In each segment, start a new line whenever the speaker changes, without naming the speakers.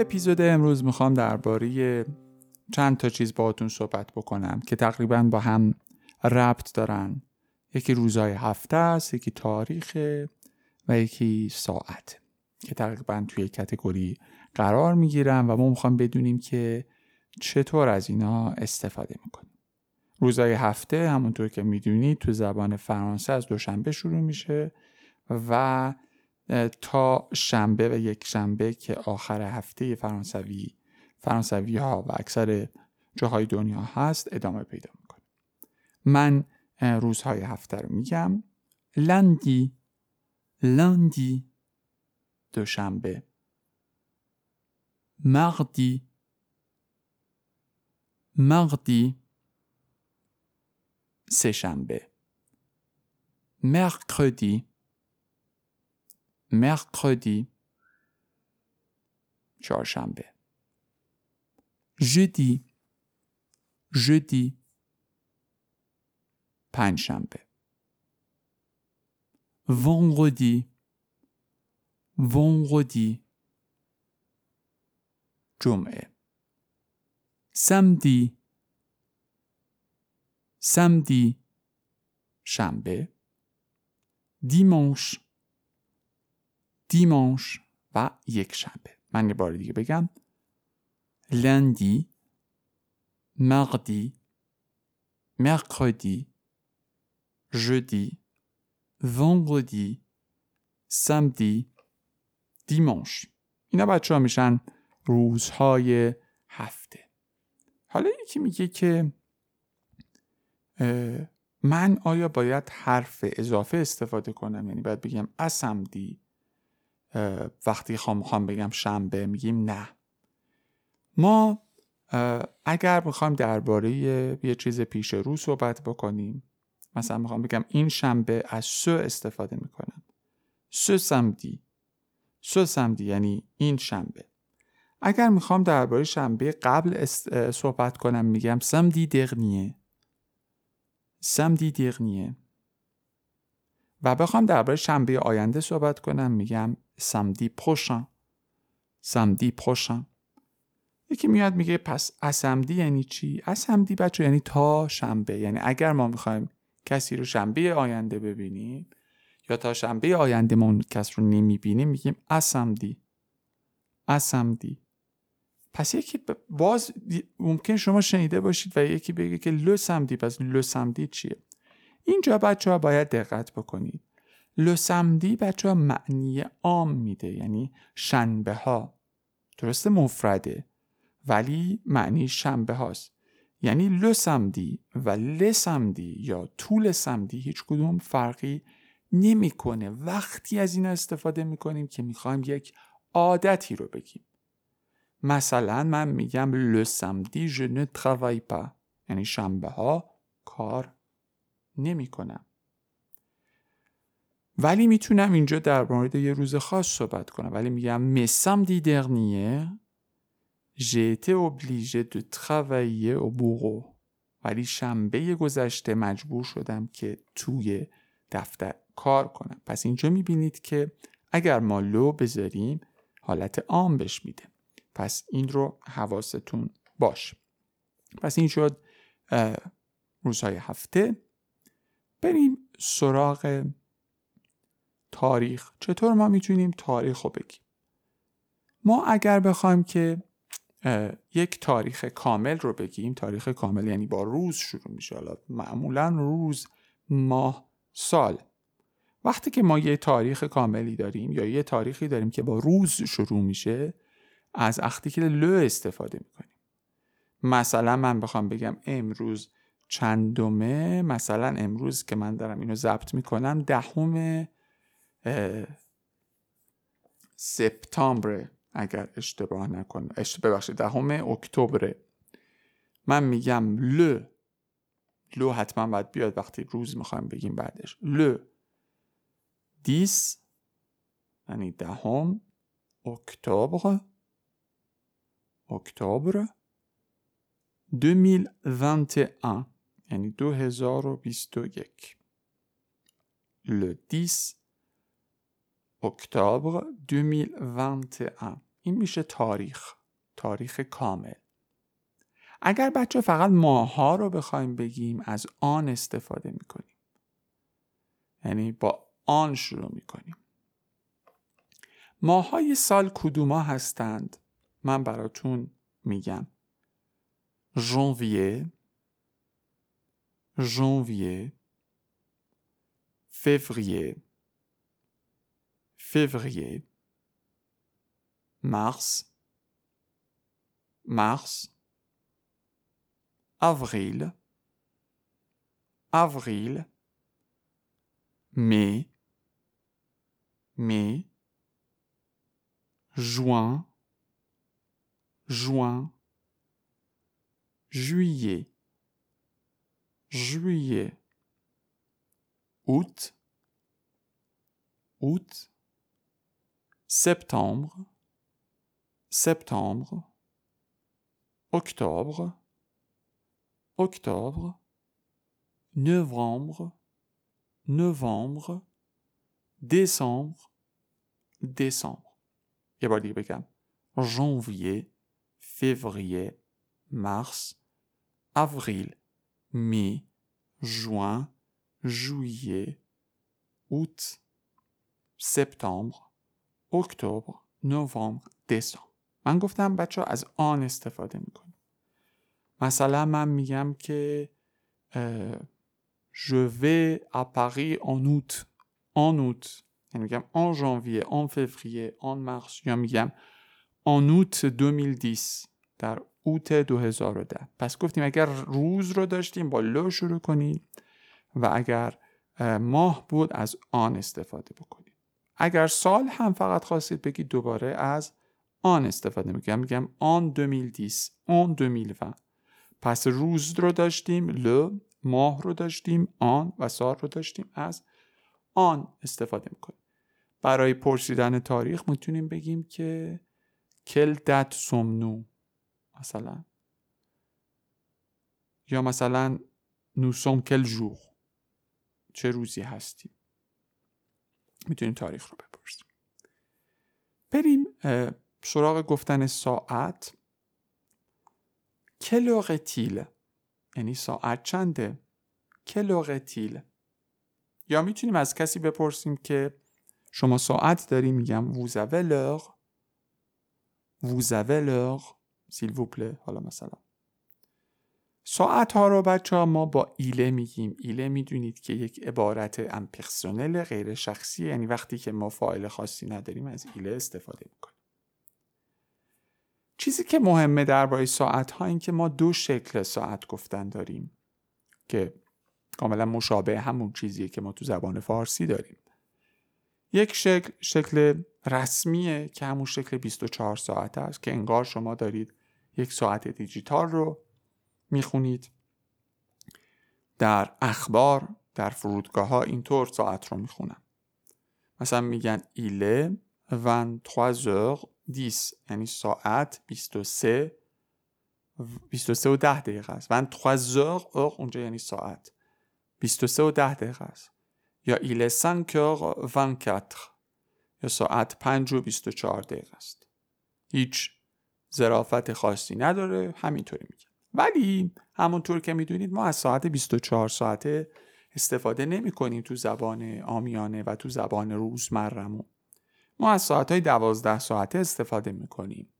اپیزود امروز می‌خوام درباره چند تا چیز باهاتون صحبت بکنم که تقریبا با هم ربط دارن. یکی روزهای هفته است یکی تاریخ و یکی ساعت که تقریبا توی کتگوری قرار می‌گیرن و ما می‌خوام بدونیم که چطور از اینا استفاده می‌کنیم. روزهای هفته همونطور که می‌دونید تو زبان فرانسه از دوشنبه شروع میشه و تا شنبه و یک شنبه که آخر هفته فرانسوی فرانسوی ها و اکثر جاهای دنیا هست ادامه پیدا می‌کنه. من روزهای هفته رو میگم. لندی لندی دوشنبه. مغدی مغدی سهشنبه. مرکردی mercredi چهارشنبه jeudi jeudi پنجشنبه vendredi vendredi جمعه samedi samedi شنبه dimanche دیمانش و یک شنبه من یه بار دیگه بگم. لندی مغدی مرکردی ژودی وندردی سمدی دیمانش. اینا بچه ها میشن روزهای هفته. حالا یکی میگه که من آیا باید حرف اضافه استفاده کنم؟ یعنی باید بگم اسمدی. وقتی خواهم بگم شنبه میگیم نه. ما اگر می‌خوایم درباره یه چیز پیش رو صحبت بکنیم مثلا می‌خوام بگم این شنبه از سو استفاده می‌کنم. سو سمدی. سو سمدی یعنی این شنبه. اگر می‌خوام درباره شنبه قبل صحبت کنم میگم سمدی دغنیه سمدی دغنیه و بخوام درباره شنبه آینده صحبت کنم. میگم سمدی پروشن سمدی پروشن یکی میاد میگه پس اسمدی یعنی چی؟ اسمدی بچه یعنی تا شنبه. یعنی اگر ما می‌خوایم کسی رو شنبه آینده ببینیم یا تا شنبه آینده ما کس رو نمی‌بینیم میگیم اسمدی. اسمدی. پس یکی باز ممکن شما شنیده باشید و یکی بگه که لو سمدی. پس لو سمدی چیه؟ اینجا بچه ها باید دقت بکنید. لسمدی بچه ها معنی عام میده یعنی شنبه ها درست مفرده. ولی معنی شنبه هاست یعنی لسمدی و لسمدی یا طول سمدی هیچ کدوم فرقی نمی‌کنه. وقتی از اینا استفاده می‌کنیم که می‌خوایم یک عادتی رو بگیم. مثلا من میگم لسمدی je ne travaille pas. یعنی شنبه ها کار نمی‌کنم. ولی می‌تونم اینجا در مورد یه روز خاص صحبت کنم. ولی میگم مسام دی dernier j'ai été obligé de travailler au bureau. ولی شنبه گذشته مجبور شدم که توی دفتر کار کنم. پس اینجا می‌بینید که اگر ما لو بذاریم حالت عام بش میده. پس این رو حواستون باش. پس این شد روزهای هفته. بریم سراغ تاریخ. چطور ما می‌تونیم تاریخ رو بگیم؟ ما اگر بخوایم که یک تاریخ کامل رو بگیم تاریخ کامل یعنی با روز شروع میشه. حالا معمولا روز ماه سال. وقتی که ما یه تاریخ کاملی داریم یا یه تاریخی داریم که با روز شروع میشه از که لو استفاده می‌کنیم. مثلا من بخوام بگم امروز چندمه مثلا امروز که من دارم اینو ضبط می‌کنم دهم سپتامبر اگر اشتباه نکنم اشتباه ببخشید دهم اکتبر من میگم ل. لو حتما باید بیاد وقتی روز می‌خوایم بگیم بعدش. ل. دیس یعنی دهم اکتبر. اکتبر 2021 یعنی 2021 le 10 اکتبر 2021 این میشه تاریخ تاریخ کامل. اگر بچه فقط ماها رو بخوایم بگیم از آن استفاده می‌کنیم. یعنی با آن شروع می‌کنیم. ماهای سال کدوما هستند؟ من براتون میگم. Janvier janvier février février mars mars avril avril mai mai juin juin juillet, juillet, août, août, septembre, septembre, octobre, octobre, novembre, novembre, décembre, décembre. janvier, février, mars, avril, mai, juin, juillet, août, سپتامبر، اکتبر، نوامبر، دسامبر. من گفتم بچه از آن استفاده می‌کنیم. مثلا من میگم که je vais à Paris en août. En août. یعنی میگم en janvier, en février, en mars. یا میگم en août 2010. در اوت 2010 پس گفتیم اگر روز رو داشتیم با لو شروع کنیم و اگر ماه بود از آن استفاده بکنیم. اگر سال هم فقط خواستید بگید دوباره از آن استفاده می‌کنم میگم آن 2010 آن 2020 پس روز رو داشتیم ل ماه رو داشتیم آن و سال رو داشتیم از آن استفاده می‌کنیم. برای پرسیدن تاریخ می‌تونیم بگیم که کل دت سمنو. مثلا؟ یا مثلا نوسوم کل جور چه روزی هستیم؟ می‌تونیم تاریخ رو بپرسیم. بریم سراغ گفتن ساعت. کلوغتیل یعنی ساعت چنده؟ کلوغتیل یا می‌تونیم از کسی بپرسیم که شما ساعت داری؟ میگم ووزاوه لغ سیل ووپله حالا مثلا. ساعت ها رو بچه ها ما با ایله میگیم. ایله می‌دونید که یک عبارت امپرسونل غیر شخصی یعنی وقتی که ما فایل خاصی نداریم از ایله استفاده می‌کنیم. چیزی که مهمه درباره ساعت ها این که ما دو شکل ساعت گفتن داریم که کاملا مشابه همون چیزیه که ما تو زبان فارسی داریم. یک شکل شکل رسمیه که همون شکل 24 ساعت است که انگار شما دارید یک ساعت دیجیتال رو می‌خونید. در اخبار در فرودگاه ها اینطور ساعت رو می‌خونن مثلا میگن ایله 23 10 یعنی ساعت 23 23 و 10 دقیقه است. 23 اور اونجا یعنی ساعت. 23 و 10 دقیقه است. یا ایله 5 اور 24 یا ساعت 5 و 24 دقیقه است. هیچ ظرافت خاصی نداره همینطوری میگه. ولی همونطور که می‌دونید ما از ساعت 24 ساعته استفاده نمی کنیم تو زبان آمیانه و تو زبان روزمرمون ما از ساعت های 12 ساعته استفاده می کنیم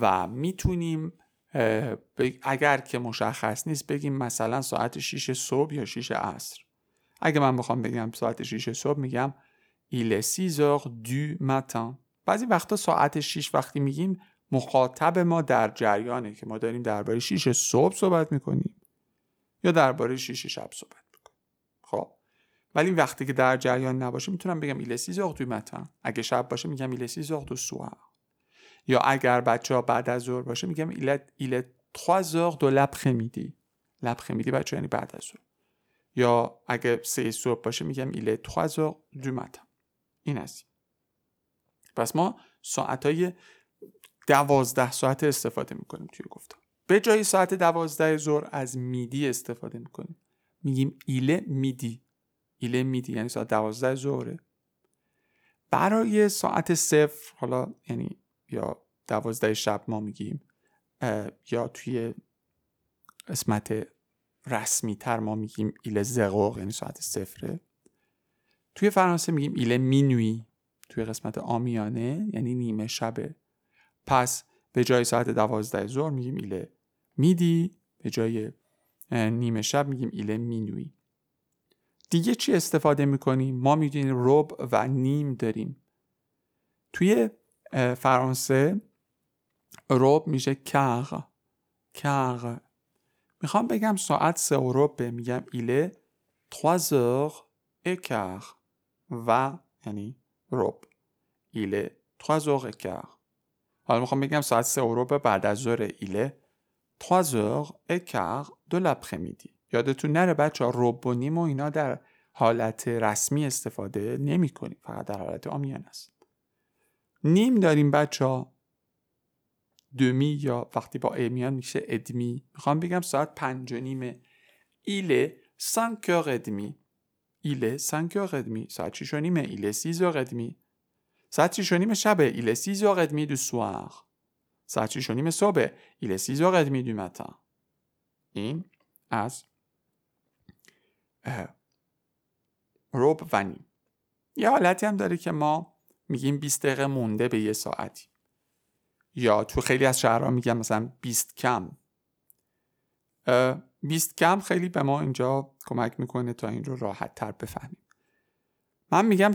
و می‌تونیم اگر که مشخص نیست بگیم مثلا ساعت 6 صبح یا 6 عصر. اگه من بخوام بگم ساعت 6 صبح میگم il est 6 heures du matin. بعضی وقتا ساعت 6 وقتی میگیم مخاطب ما در جریانه که ما داریم درباره 6 صبح صحبت می‌کنیم یا درباره شیش شب صحبت می‌کنیم. خب؟ ولی وقتی که در جریان نباشه می‌تونم بگم il est six heures du matin. اگه شب باشه میگم ایل سی زغ دو یا اگر بچه ها بعد از ظهر باشه میگم ایل ایل 3 heures de l'après-midi l'après-midi بچه یعنی بعد از ظهر. یا اگه سه صبح باشه میگم ایل 3 heures du matin این است پس ما ساعت های دوازده ساعت استفاده می‌کنیم توی گفتار. به جای ساعت دوازده ظهر از میدی استفاده می‌کنیم. میگیم ایله میدی. ایله میدی یعنی ساعت دوازده ظهره. برای ساعت صفر حالا یعنی یا دوازده شب ما میگیم یا توی قسمت رسمی تر ما میگیم ایله زقوق یعنی ساعت صفره. توی فرانسه میگیم ایله مینوی. توی قسمت آمیانه یعنی نیمه شبه پس به جای ساعت دوازده ظهر میگیم ایله میدی به جای نیمه شب میگیم ایله مینوی. دیگه چی استفاده می‌کنیم؟ ما می‌دونیم رب و نیم داریم. توی فرانسه رب میشه کغ کغ می‌خوام بگم ساعت سه و ربه میگم ایله 3 heures و یعنی رب ایله 3 heures حالا می‌خوام بگم ساعت سه و ربه بعد از ظهر ایله. 3 heures et quart de l'après-midi یادتون نره بچه ها رب و نیم و اینا در حالت رسمی استفاده نمی کنیم فقط در حالت آمیان است. نیم داریم بچه ها دمی یا وقتی با امیان میشه ادمی. می‌خوام بگم ساعت پنج و نیمه ایله. سانکر ادمی. ایله سانکر ادمی. ساعت شیش و نیمه il est six heures et demie. ساعت شیش و نیمه شبه il est six heures et demie du soir. ساعت شیش و نیمه صبح il est six heures et demie du matin. این از ربع و نیم. یه حالتی هم داره که ما میگیم 20 دقیقه مونده به یه ساعتی. یا تو خیلی از شهرها میگم مثلا 20 کم. 20 کم خیلی به ما اینجا کمک می‌کنه تا این رو راحت تر بفهمیم. من میگم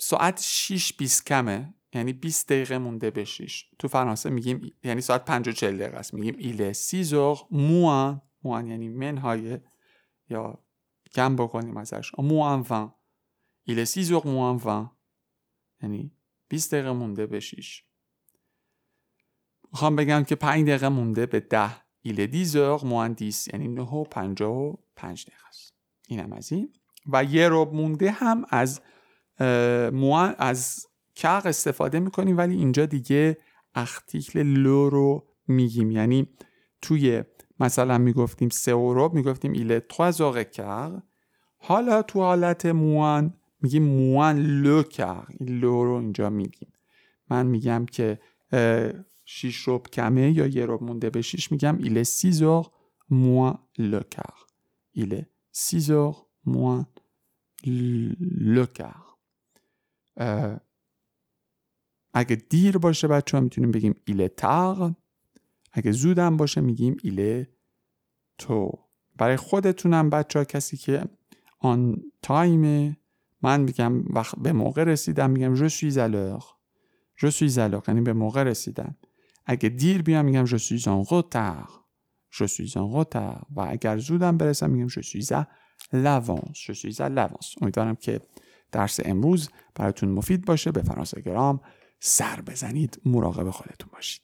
ساعت 6 20 کمه. یعنی 20 دقیقه مونده به 6 تو فرانسه میگیم یعنی ساعت 5 و 40 دقیقه است. میگیم ایله سی زور موان. موان یعنی منهای یا کم بکنیم ازش. موان 20 ایله سی زور موان 20 یعنی 20 دقیقه مونده به 6 می‌خوام بگم که 5 دقیقه مونده به 10 ایل 10 heures moins 10 یعنی 9 و 55 دقیقه است. اینم از این. و یه رب مونده هم از موان از کق استفاده می‌کنیم ولی اینجا دیگه اختیکل لو رو میگیم. یعنی توی مثلا می‌گفتیم سه رب می‌گفتیم ایل 3 heures حالا تو حالت موان میگیم موان لو کق لو رو اینجا میگیم. من میگم که شیش ربع کمه یا یه ربع مونده به شیش میگم ایل سیزور موان لکر ایل سیزور موان لکر. اگه دیر باشه بچه ها می‌تونیم بگیم il est tard اگه زودم باشه میگیم il est tôt. برای خودتونم بچه ها کسی که on time من میگم وقت به موقع رسیدم میگم جو suis à l'heure. je suis یعنی به موقع رسیدم اگه دیر بیام میگم je suis en retard. je suis en retard. و اگر زودم برسم میگم je suis à l'avance. Je suis à امیدوارم که درس امروز براتون مفید باشه. به فرانسه گرام سر بزنید. مراقب خودتون باشید.